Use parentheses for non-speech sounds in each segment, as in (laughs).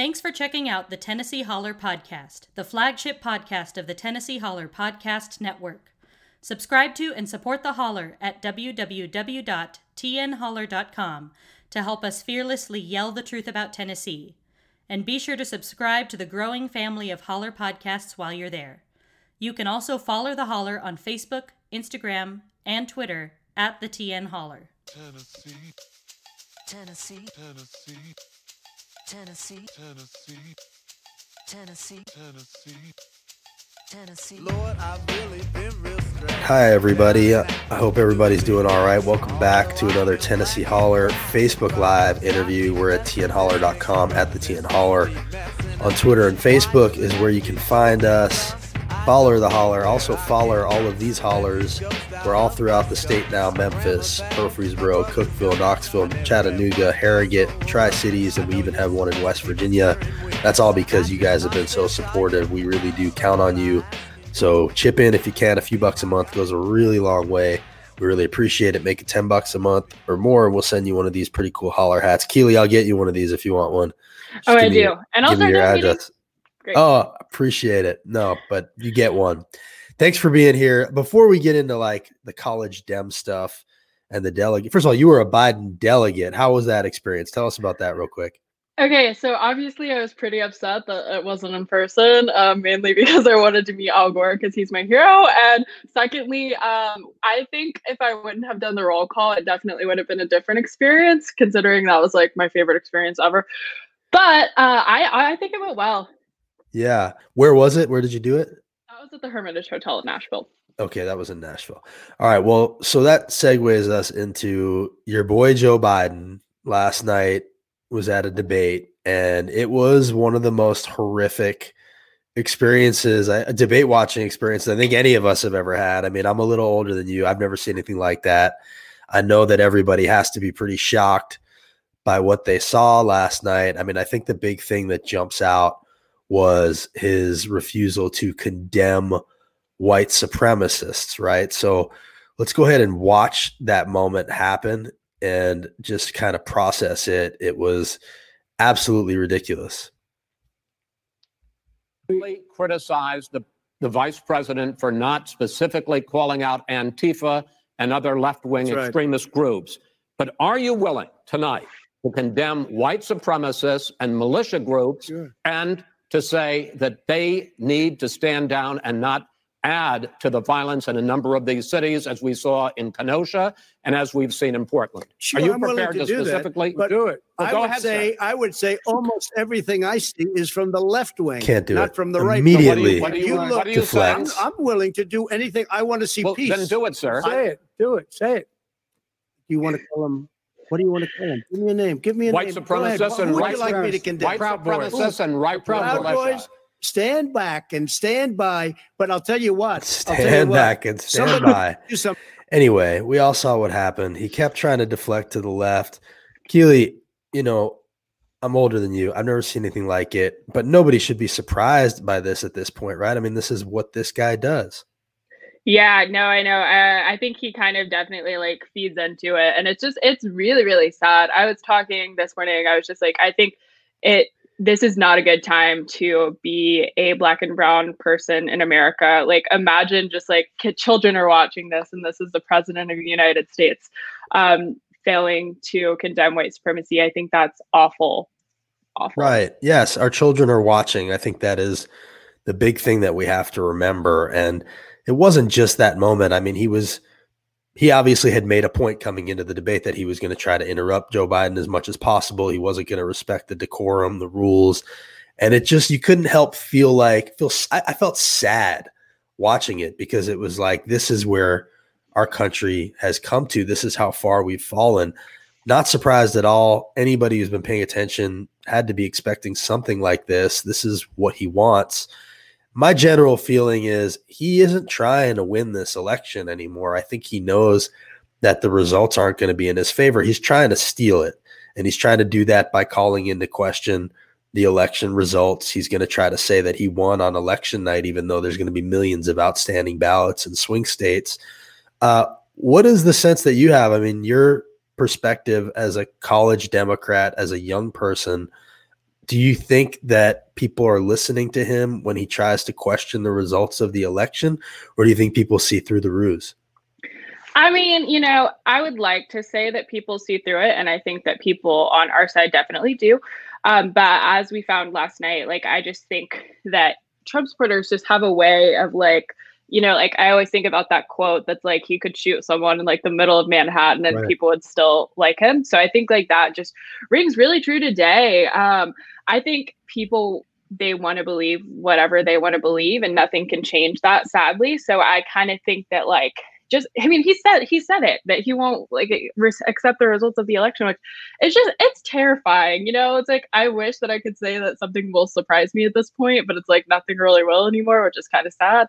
Thanks for checking out the Tennessee Holler Podcast, the flagship podcast of the Tennessee Holler Podcast Network. Subscribe to and support the Holler at www.tnholler.com to help us fearlessly yell the truth about Tennessee. And be sure to subscribe to the growing family of Holler podcasts while you're there. You can also follow the Holler on Facebook, Instagram, and Twitter at the TN Holler. Tennessee, Tennessee, Tennessee, Tennessee, Tennessee, Tennessee, Tennessee. Tennessee. Lord, I've really been real. Hi, everybody. I hope everybody's doing all right. Welcome back to another Tennessee Holler Facebook Live interview. We're at tnholler.com, at the TN Holler. On Twitter and Facebook is where you can find us. Follow the Holler. Also, follow all of these hollers. We're all throughout the state now Memphis, Murfreesboro, Cookeville, Knoxville, Chattanooga, Harrogate, Tri Cities, and we even have one in West Virginia. That's all because you guys have been so supportive. We really do count on you. So chip in if you can. A few bucks a month goes a really long way. We really appreciate it. Make it 10 bucks a month or more, we'll send you one of these pretty cool holler hats. Keely, I'll get you one of these if you want one. Just Oh, I do. And I'll give me Great. Oh, appreciate it. No, but you get one. Thanks for being here. Before we get into like the college dem stuff and the delegate, first of all, you were a Biden delegate. How was that experience? Tell us about that real quick. Okay, so obviously I was pretty upset that it wasn't in person, um, mainly (laughs) because I wanted to meet Al Gore because he's my hero. And secondly, um, I think if I wouldn't have done the roll call, it definitely would have been a different experience, considering that was like my favorite experience ever. But uh, I I think it went well. Yeah. Where was it? Where did you do it? I was at the Hermitage Hotel in Nashville. Okay, that was in Nashville. All right. Well, so that segues us into your boy Joe Biden last night was at a debate, and it was one of the most horrific experiences, a debate watching experience I think any of us have ever had. I mean, I'm a little older than you. I've never seen anything like that. I know that everybody has to be pretty shocked by what they saw last night. I mean, I think the big thing that jumps out was his refusal to condemn white supremacists, right? So let's go ahead and watch that moment happen and just kind of process it. It was absolutely ridiculous. specifically criticized the, the vice president for not specifically calling out Antifa and other left wing right. extremist groups. But are you willing tonight to condemn white supremacists and militia groups Sure. and to say that they need to stand down and not add to the violence in a number of these cities, as we saw in Kenosha and as we've seen in Portland? Sure, are you I'm prepared to to, do that, specifically but do it? Well, I go would ahead, say sir. I would say almost everything I see is from the left wing. Can't do not it. from the right. Immediately What do you, You what look- do you say? I'm. I'm willing to do anything. I want to see Well, peace. then do it, sir. Say it. Do it. Say it. Do you want to call him? What do you want to call him? Give me a name. Give me a White name. Go ahead. supremacists Who and would right you like me to condemn? White supremacists and right Proud militia. Boys, stand back and stand by. But I'll tell you what. I'll you Stand what, back and stand somebody by. Anyway, we all saw what happened. He kept trying to deflect to the left. Keely, you know, I'm older than you. I've never seen anything like it, but nobody should be surprised by this at this point, right? I mean, this is what this guy does. Yeah, no, I know. Uh, I think he kind of definitely like feeds into it, and it's just it's really really sad. I was talking this morning. I was just like, I think it. This is not a good time to be a black and brown person in America. Like, imagine just like children are watching this, and this is the president of the United States um, failing to condemn white supremacy. I think that's awful. Awful. Right. Yes. Our children are watching. I think that is the big thing that we have to remember. And it wasn't just that moment. I mean, he was, he obviously had made a point coming into the debate that he was going to try to interrupt Joe Biden as much as possible. He wasn't going to respect the decorum, the rules. And it just, you couldn't help feel like, feel, I, I felt sad watching it because it was like, this is where our country has come to. This is how far we've fallen not surprised at all. Anybody who's been paying attention had to be expecting something like this. This is what he wants. My general feeling is he isn't trying to win this election anymore. I think he knows that the results aren't going to be in his favor. He's trying to steal it. And he's trying to do that by calling into question the election results. He's going to try to say that he won on election night, even though there's going to be millions of outstanding ballots in swing states. Uh, what is the sense that you have? I mean, your perspective as a college Democrat, as a young person, do you think that people are listening to him when he tries to question the results of the election, or do you think people see through the ruse? I mean, you know, I would like to say that people see through it, and I think that people on our side definitely do. Um, but as we found last night, like I just think that Trump supporters just have a way of like, you know, like I always think about that quote that's like he could shoot someone in like the middle of Manhattan and Right. people would still like him. So I think like that just rings really true today. Um, I think people they want to believe whatever they want to believe and nothing can change that sadly. So I kind of think that like just I mean he said he said it that he won't like res- accept the results of the election which it's just it's terrifying you know it's like i wish that i could say that something will surprise me at this point but it's like nothing really will anymore which is kind of sad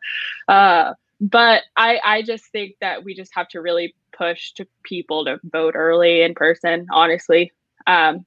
uh but i i just think that we just have to really push to people to vote early in person honestly um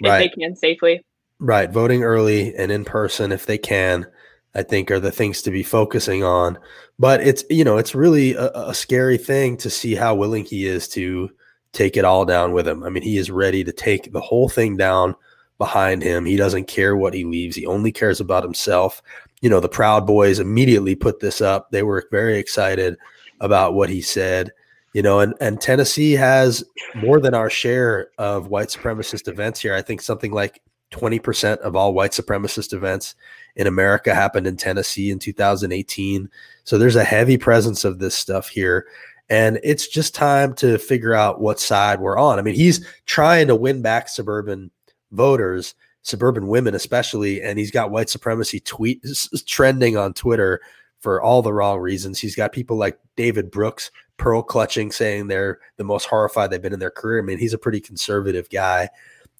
if Right. they can safely Right. Voting early and in person if they can, I think are the things to be focusing on. But it's, you know, it's really a, a scary thing to see how willing he is to take it all down with him. I mean, he is ready to take the whole thing down behind him. He doesn't care what he leaves, he only cares about himself. You know, the Proud Boys immediately put this up. They were very excited about what he said. You know, and, and Tennessee has more than our share of white supremacist events here. I think something like 20% of all white supremacist events in America happened in Tennessee in 2018. So there's a heavy presence of this stuff here. And it's just time to figure out what side we're on. I mean, he's trying to win back suburban voters, suburban women especially, and he's got white supremacy tweets trending on Twitter for all the wrong reasons. He's got people like David Brooks pearl clutching, saying they're the most horrified they've been in their career. I mean, he's a pretty conservative guy.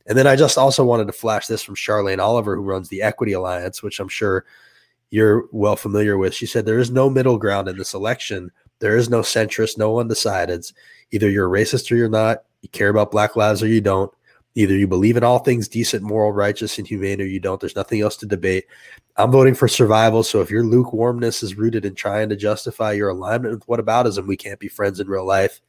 And then I just also wanted to flash this from Charlane Oliver, who runs the Equity Alliance, which I'm sure you're well familiar with. She said, There is no middle ground in this election. There is no centrist, no undecideds. Either you're a racist or you're not. You care about Black lives or you don't. Either you believe in all things decent, moral, righteous, and humane or you don't. There's nothing else to debate. I'm voting for survival. So if your lukewarmness is rooted in trying to justify your alignment with whataboutism, we can't be friends in real life.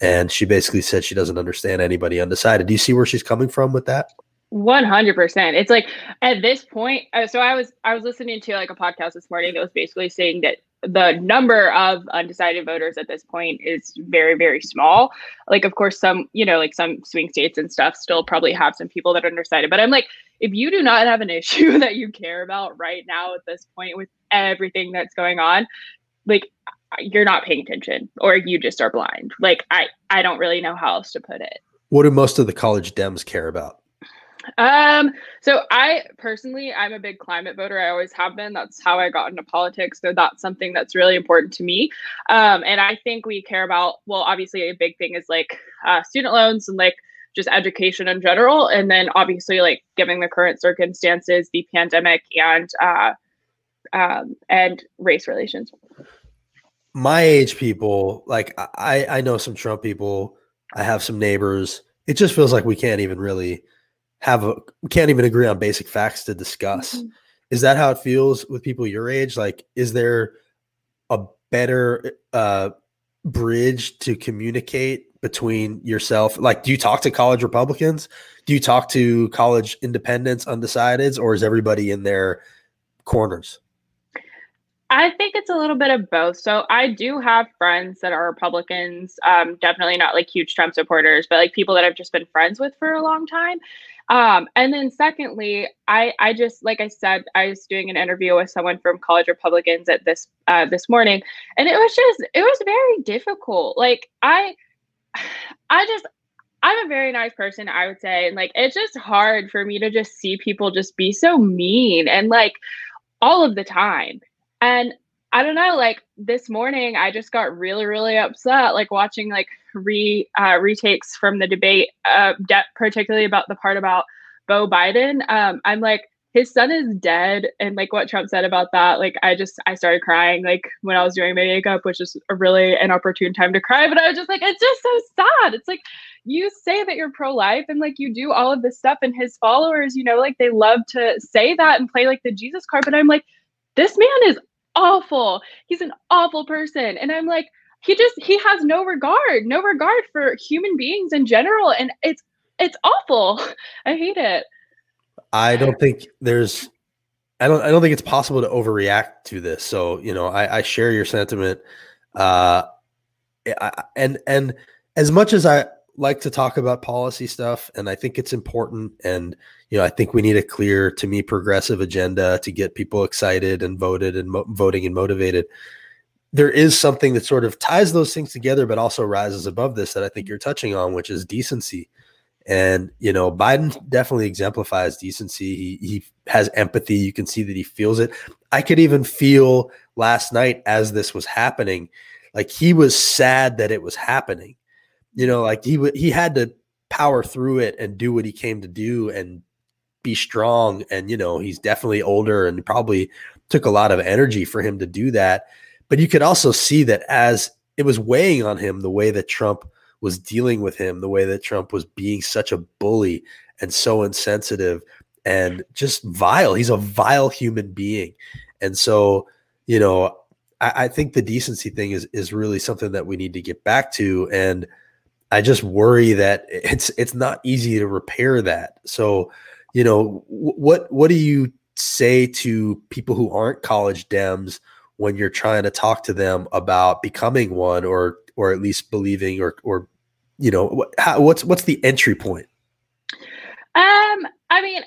And she basically said she doesn't understand anybody undecided. Do you see where she's coming from with that? One hundred percent. It's like at this point. Uh, so I was I was listening to like a podcast this morning that was basically saying that the number of undecided voters at this point is very very small. Like of course some you know like some swing states and stuff still probably have some people that are undecided. But I'm like if you do not have an (laughs) issue that you care about right now at this point with everything that's going on, like you're not paying attention or you just are blind. Like I I don't really know how else to put it. What do most of the college Dems care about? Um, so I personally, I'm a big climate voter. I always have been. That's how I got into politics. So that's something that's really important to me. Um, and I think we care about, well, obviously, a big thing is like uh, student loans and like just education in general. And then obviously, like given the current circumstances, the pandemic and, uh, um, and race relations. My age people, like I, I know some Trump people. I have some neighbors. It just feels like we can't even really have a we can't even agree on basic facts to discuss. Mhm. Is that how it feels with people your age? Like, is there a better uh, bridge to communicate between yourself? Like, do you talk to college Republicans? Do you talk to college independents, undecideds, or is everybody in their corners? I think it's a little bit of both. So I do have friends that are Republicans, um, definitely not like huge Trump supporters, but like people that I've just been friends with for a long time. Um, and then secondly, I I just like I said, I was doing an interview with someone from College Republicans at this uh, this morning, and it was just it was very difficult. Like I I just I'm a very nice person, I would say, and like it's just hard for me to just see people just be so mean and like all of the time. And I don't know, like this morning, I just got really, really upset, like watching like re uh, retakes from the debate, uh, de- particularly about the part about Bo Biden. Um, I'm like, his son is dead, and like what Trump said about that, like I just I started crying like when I was doing my makeup, which is a really an opportune time to cry. But I was just like, it's just so sad. It's like you say that you're pro-life and like you do all of this stuff, and his followers, you know, like they love to say that and play like the Jesus card. But I'm like, this man is awful. He's an awful person. And I'm like, he just he has no regard, no regard for human beings in general. And it's it's awful. (laughs) I hate it. I don't think there's I don't I don't think it's possible to overreact to this. So, you know, I, I share your sentiment. Uh I, and and as much as I like to talk about policy stuff and I think it's important and you know, I think we need a clear to me progressive agenda to get people excited and voted and mo- voting and motivated. There is something that sort of ties those things together but also rises above this that I think you're touching on, which is decency. And you know, Biden definitely exemplifies decency. He he has empathy. You can see that he feels it. I could even feel last night as this was happening, like he was sad that it was happening. You know, like he he had to power through it and do what he came to do and be strong. And you know, he's definitely older and probably took a lot of energy for him to do that. But you could also see that as it was weighing on him, the way that Trump was dealing with him, the way that Trump was being such a bully and so insensitive and just vile. He's a vile human being. And so, you know, I, I, think the decency thing is is really something that we need to get back to. And I just worry that it's it's not easy to repair that. So, you know, what what do you say to people who aren't college Dems when you're trying to talk to them about becoming one or or at least believing or or you know how, what's what's the entry point um i mean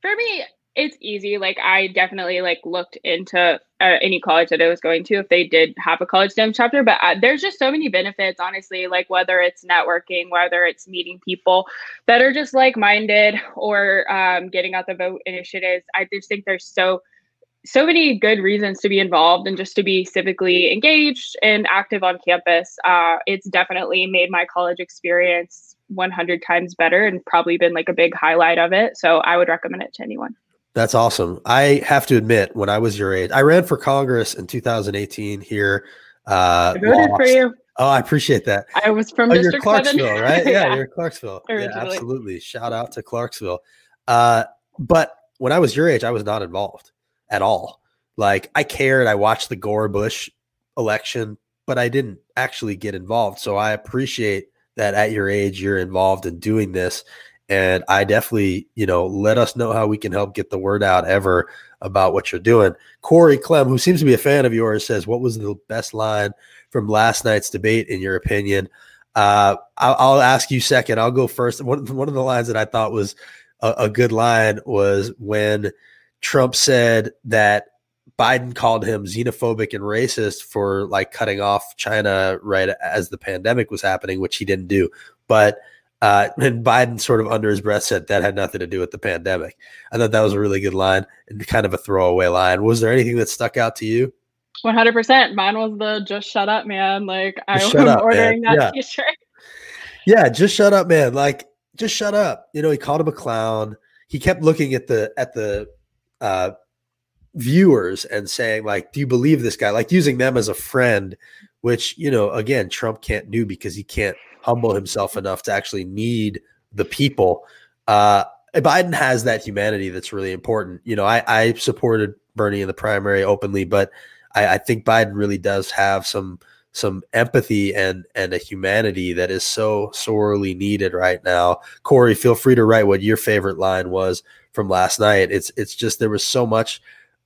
for me it's easy like i definitely like looked into uh, any college that i was going to if they did have a college dem chapter but uh, there's just so many benefits honestly like whether it's networking whether it's meeting people that are just like-minded or um, getting out the vote initiatives i just think there's so so many good reasons to be involved and just to be civically engaged and active on campus. Uh, it's definitely made my college experience 100 times better and probably been like a big highlight of it. So I would recommend it to anyone. That's awesome. I have to admit, when I was your age, I ran for Congress in 2018 here. Uh, I voted lost. for you. Oh, I appreciate that. I was from oh, District Clarksville, 7. (laughs) right? Yeah, yeah, you're Clarksville. Originally. Yeah, absolutely. Shout out to Clarksville. Uh, but when I was your age, I was not involved at all. Like I cared. I watched the Gore Bush election, but I didn't actually get involved. So I appreciate that at your age you're involved in doing this. And I definitely, you know, let us know how we can help get the word out ever about what you're doing. Corey Clem, who seems to be a fan of yours, says, What was the best line from last night's debate, in your opinion? Uh, I'll, I'll, ask you second. I'll go first. One, one of the lines that I thought was a, a good line was when Trump said that Biden called him xenophobic and racist for like cutting off China right as the pandemic was happening, which he didn't do. But uh, and Biden sort of under his breath said that had nothing to do with the pandemic. I thought that was a really good line and kind of a throwaway line. Was there anything that stuck out to you? One hundred percent. Mine was the "just shut up, man." Like I was up, ordering man. that Yeah. T-shirt. Yeah, just shut up, man. Like, just shut up. You know, he called him a clown. He kept looking at the at the uh, viewers and saying, like, do you believe this guy? Like using them as a friend, which, you know, again, Trump can't do because he can't humble himself enough to actually need the people. Uh, Biden has that humanity that's really important. You know, I, I supported Bernie in the primary openly, but I, I think Biden really does have some some empathy and and a humanity that is so sorely needed right now. Corey, feel free to write what your favorite line was from last night. It's it's just there was so much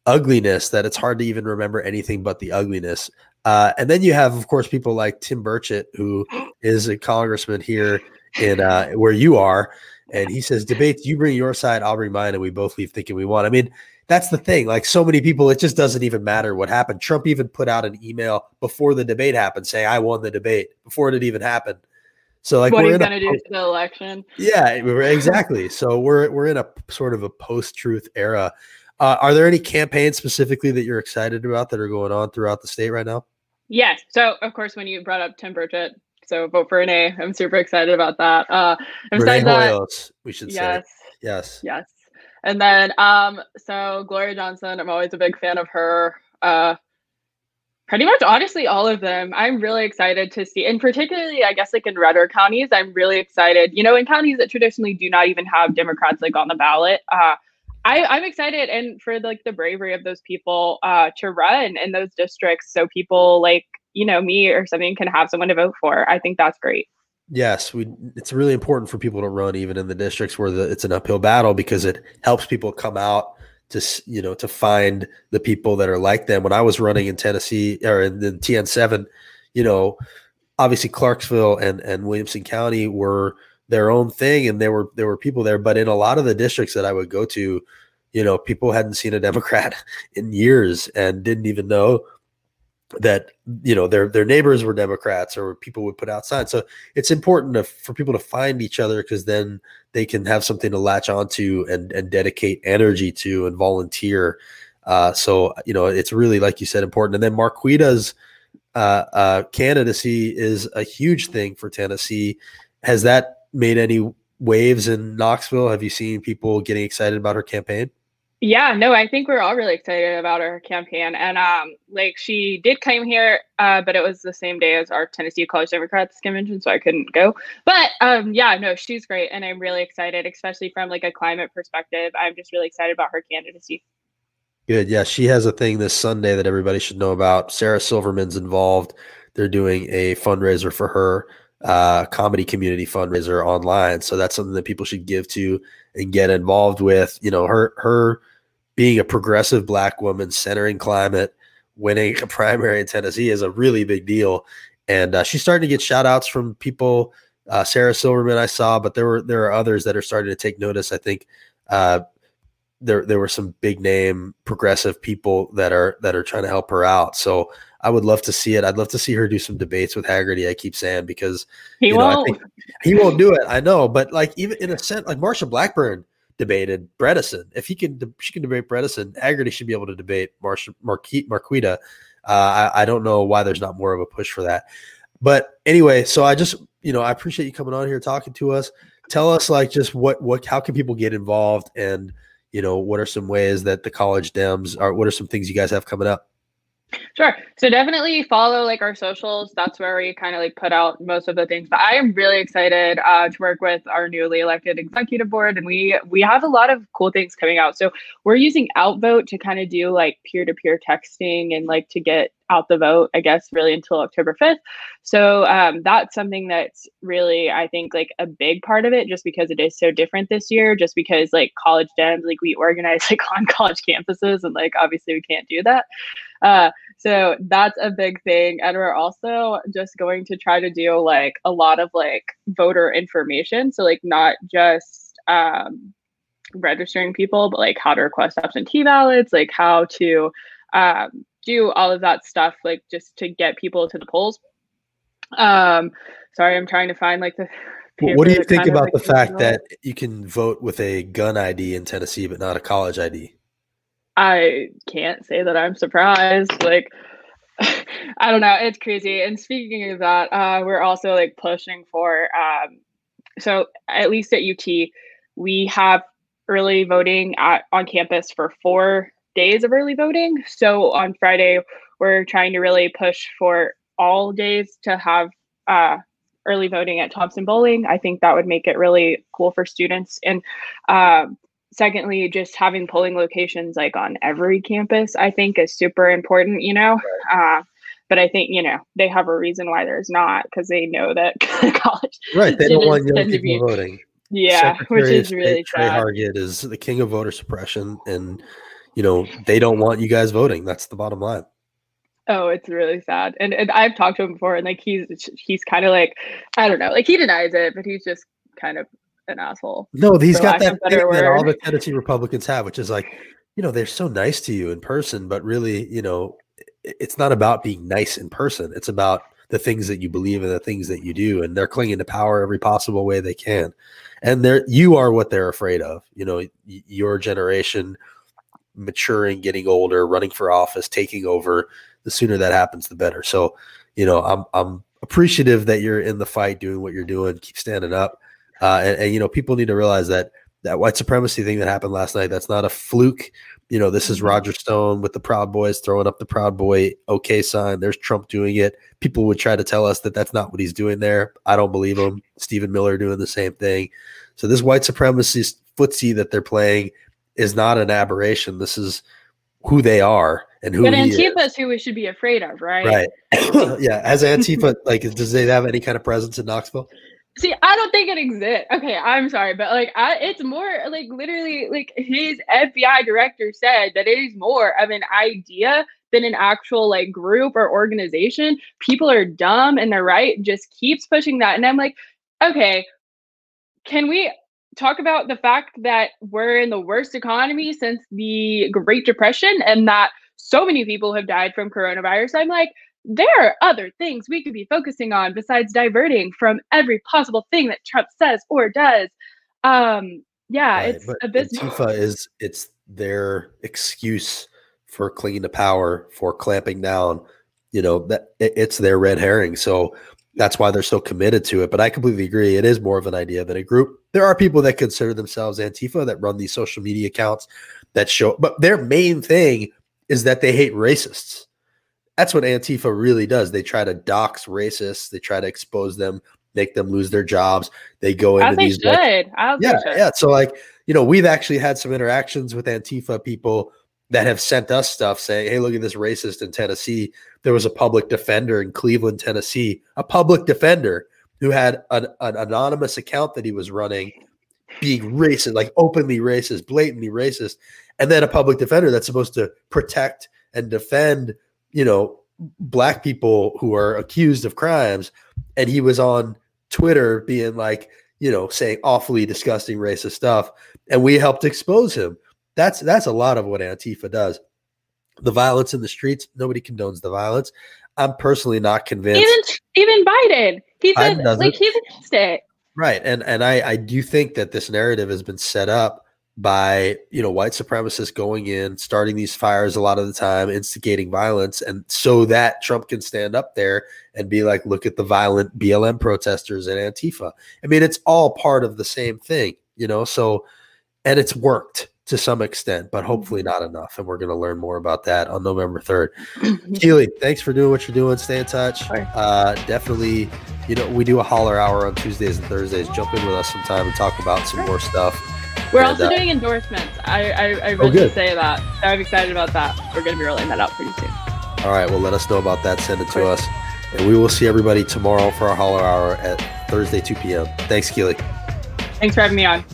ugliness that it's hard to even remember anything but the ugliness. Uh, and then you have, of course, people like Tim Burchett, who (gasps) is a congressman here in uh, where you are, and he says, "Debate, you bring your side, I'll bring mine, and we both leave thinking we won." I mean, that's the thing. Like so many people, it just doesn't even matter what happened. Trump even put out an email before the debate happened saying, "I won the debate" before it even happened. So like what we're a gonna do to the election? yeah, exactly. (laughs) So we're we're in a sort of a post-truth era. Uh, are there any campaigns specifically that you're excited about that are going on throughout the state right now? Yes. So of course, when you brought up Tim Burchett, so vote for Renee. I'm super excited about that. Uh, Renee Hoyos, we should yes, say. Yes. yes. And then, um, so Gloria Johnson, I'm always a big fan of her. Uh, pretty much, honestly, all of them. I'm really excited to see, and particularly, I guess, like in redder counties, I'm really excited. You know, in counties that traditionally do not even have Democrats like on the ballot. Uh, I, I'm excited, and for like the bravery of those people uh, to run in those districts, so people like you know me or something can have someone to vote for. I think that's great. Yes, we. It's really important for people to run even in the districts where the, it's an uphill battle because it helps people come out to you know to find the people that are like them. When I was running in Tennessee or in the TN seven, you know, obviously Clarksville and and Williamson County were their own thing, and there were there were people there. But in a lot of the districts that I would go to, you know, people hadn't seen a (laughs) Democrat in years and didn't even know that you know their their neighbors were Democrats or people would put outside. So it's important to, for people to find each other because then they can have something to latch onto and and dedicate energy to and volunteer. Uh, so you know it's really like you said important. And then Marquita's uh, uh, candidacy is a huge thing for Tennessee. Has that made any waves in Knoxville? Have you seen people getting excited about her campaign? Yeah, no, I think we're all really excited about her campaign. And um, like she did come here, uh, but it was the same day as our Tennessee College Democrats convention, so I couldn't go. But um, yeah, no, she's great, and I'm really excited, especially from like a climate perspective. I'm just really excited about her candidacy. Good. Yeah, she has a thing this Sunday that everybody should know about. Sarah Silverman's involved. They're doing a fundraiser for her, uh, comedy community fundraiser online. So that's something that people should give to and get involved with. You know, her her being a progressive black woman, centering climate, winning a (laughs) primary in Tennessee is a really big deal. And uh, she's starting to get shout outs from people. Uh, Sarah Silverman, I saw, but there were there are others that are starting to take notice. I think uh, there there were some big name progressive people that are that are trying to help her out. So I would love to see it. I'd love to see her do some debates with Hagerty. I keep saying because He you know, won't. think he won't do it. I know, but like even in a sense, like Marsha Blackburn debated Bredesen. If he can, she can debate Bredesen. Hagerty should be able to debate Marsha Marquita. Marquita. Uh, I, I don't know why there's not more of a push for that. But anyway, so I just you know I appreciate you coming on here talking to us. Tell us like just what what how can people get involved and you know what are some ways that the college Dems are what are some things you guys have coming up? Sure. So definitely follow like our socials. That's where we kind of like put out most of the things. But I am really excited uh, to work with our newly elected executive board, and we we have a lot of cool things coming out. So we're using Outvote to kind of do like peer to peer texting and like to get out the vote. I guess really until October fifth. So um, that's something that's really I think like a big part of it, just because it is so different this year. Just because like college dems like we organize (laughs) like on college campuses, and like obviously we can't do that. Uh, so that's a big thing. And we're also just going to try to do like a lot of like voter information. So like not just um registering people, but like how to request absentee ballots, like how to um do all of that stuff, like just to get people to the polls. Um sorry, I'm trying to find like the What do you think about like, the fact that you can vote with a gun ID in Tennessee but not a college ID? I can't say that I'm surprised. Like, (laughs) I don't know. It's crazy. And speaking of that, uh, we're also like pushing for, um, so at least at UT, we have early voting at, on campus for four days of early voting. So on Friday, we're trying to really push for all days to have uh, early voting at Thompson-Boling. I think that would make it really cool for students. And um, secondly, just having polling locations like on every campus, I think is super important, you know? Uh, but I think, you know, they have a reason why there's not because they know that (laughs) college. Right. They don't want young people be- voting. Yeah, (laughs) which Secretary of is really State Tre. Hargett is the king of voter suppression, and you know they don't want you guys voting. That's the bottom line. Oh, it's really sad. And, and I've talked to him before and like he's he's kind of like I don't know, like he denies it, but he's just kind of an asshole. No, he's For got that of a better thing that all the Tennessee Republicans have, which is like, you know, they're so nice to you in person, but really, you know, it's not about being nice in person. It's about the things that you believe and the things that you do, and they're clinging to power every possible way they can. And they're you are what they're afraid of. You know, your generation maturing, getting older, running for office, taking over. The sooner that happens, the better. So, you know, I'm I'm appreciative that you're in the fight, doing what you're doing. Keep standing up. Uh, and, and you know, people need to realize that that white supremacy thing that happened last night, that's not a fluke. You know, this is Roger Stone with the Proud Boys throwing up the Proud Boy okay sign. There's Trump doing it. People would try to tell us that that's not what he's doing there. I don't believe him. Stephen Miller doing the same thing. So this white supremacist footsie that they're playing is not an aberration. This is who they are and who But he is. Antifa is who we should be afraid of, right? Right. (coughs) yeah. As Antifa, like, does they have any kind of presence in Knoxville? See, I don't think it exists. Okay, I'm sorry, but like, I, it's more like literally like his FBI director said that it is more of an idea than an actual like group or organization. People are dumb and the right just keeps pushing that, and I'm like, okay, can we talk about the fact that we're in the worst economy since the Great Depression and that so many people have died from coronavirus? I'm like, there are other things we could be focusing on besides diverting from every possible thing that Trump says or does. Um, yeah, Right, it's but abysmal. Antifa is it's their excuse for clinging to power, for clamping down. You know that it, it's their red herring. So that's why they're so committed to it. But I completely agree. It is more of an idea than a group. There are people that consider themselves Antifa that run these social media accounts that show, but their main thing is that they hate racists. That's what Antifa really does. They try to dox racists. They try to expose them, make them lose their jobs. They go into these like, should. As yeah, should. yeah. So like, you know, we've actually had some interactions with Antifa people that have sent us stuff saying, "Hey, look at this racist in Tennessee." There was a public defender in Cleveland, Tennessee, a public defender who had an, an anonymous account that he was running, being racist, like openly racist, blatantly racist, and then a public defender that's supposed to protect and defend, you know, black people who are accused of crimes, and he was on Twitter being like, you know, saying awfully disgusting racist stuff, and we helped expose him. That's that's a lot of what Antifa does. The violence in the streets, nobody condones the violence. I'm personally not convinced. Even even Biden, he said like he's against it. Right. And and I, I do think that this narrative has been set up by, you know, white supremacists going in, starting these fires a lot of the time, instigating violence, and so that Trump can stand up there and be like, look at the violent BLM protesters and Antifa. I mean, it's all part of the same thing, you know. So and it's worked to some extent, but hopefully not enough. And we're going to learn more about that on November 3rd. Keely, thanks for doing what you're doing. Stay in touch. Uh, definitely, you know, we do a holler hour on Tuesdays and Thursdays. Jump in with us sometime and talk about some more stuff. We're also doing endorsements. I I, I Oh, meant good. to say that. I'm excited about that. We're gonna be rolling that out pretty soon. All right. Well, let us know about that. Send it to us. And we will see everybody tomorrow for our holler hour at Thursday, 2 p.m. Thanks, Keely. Thanks for having me on.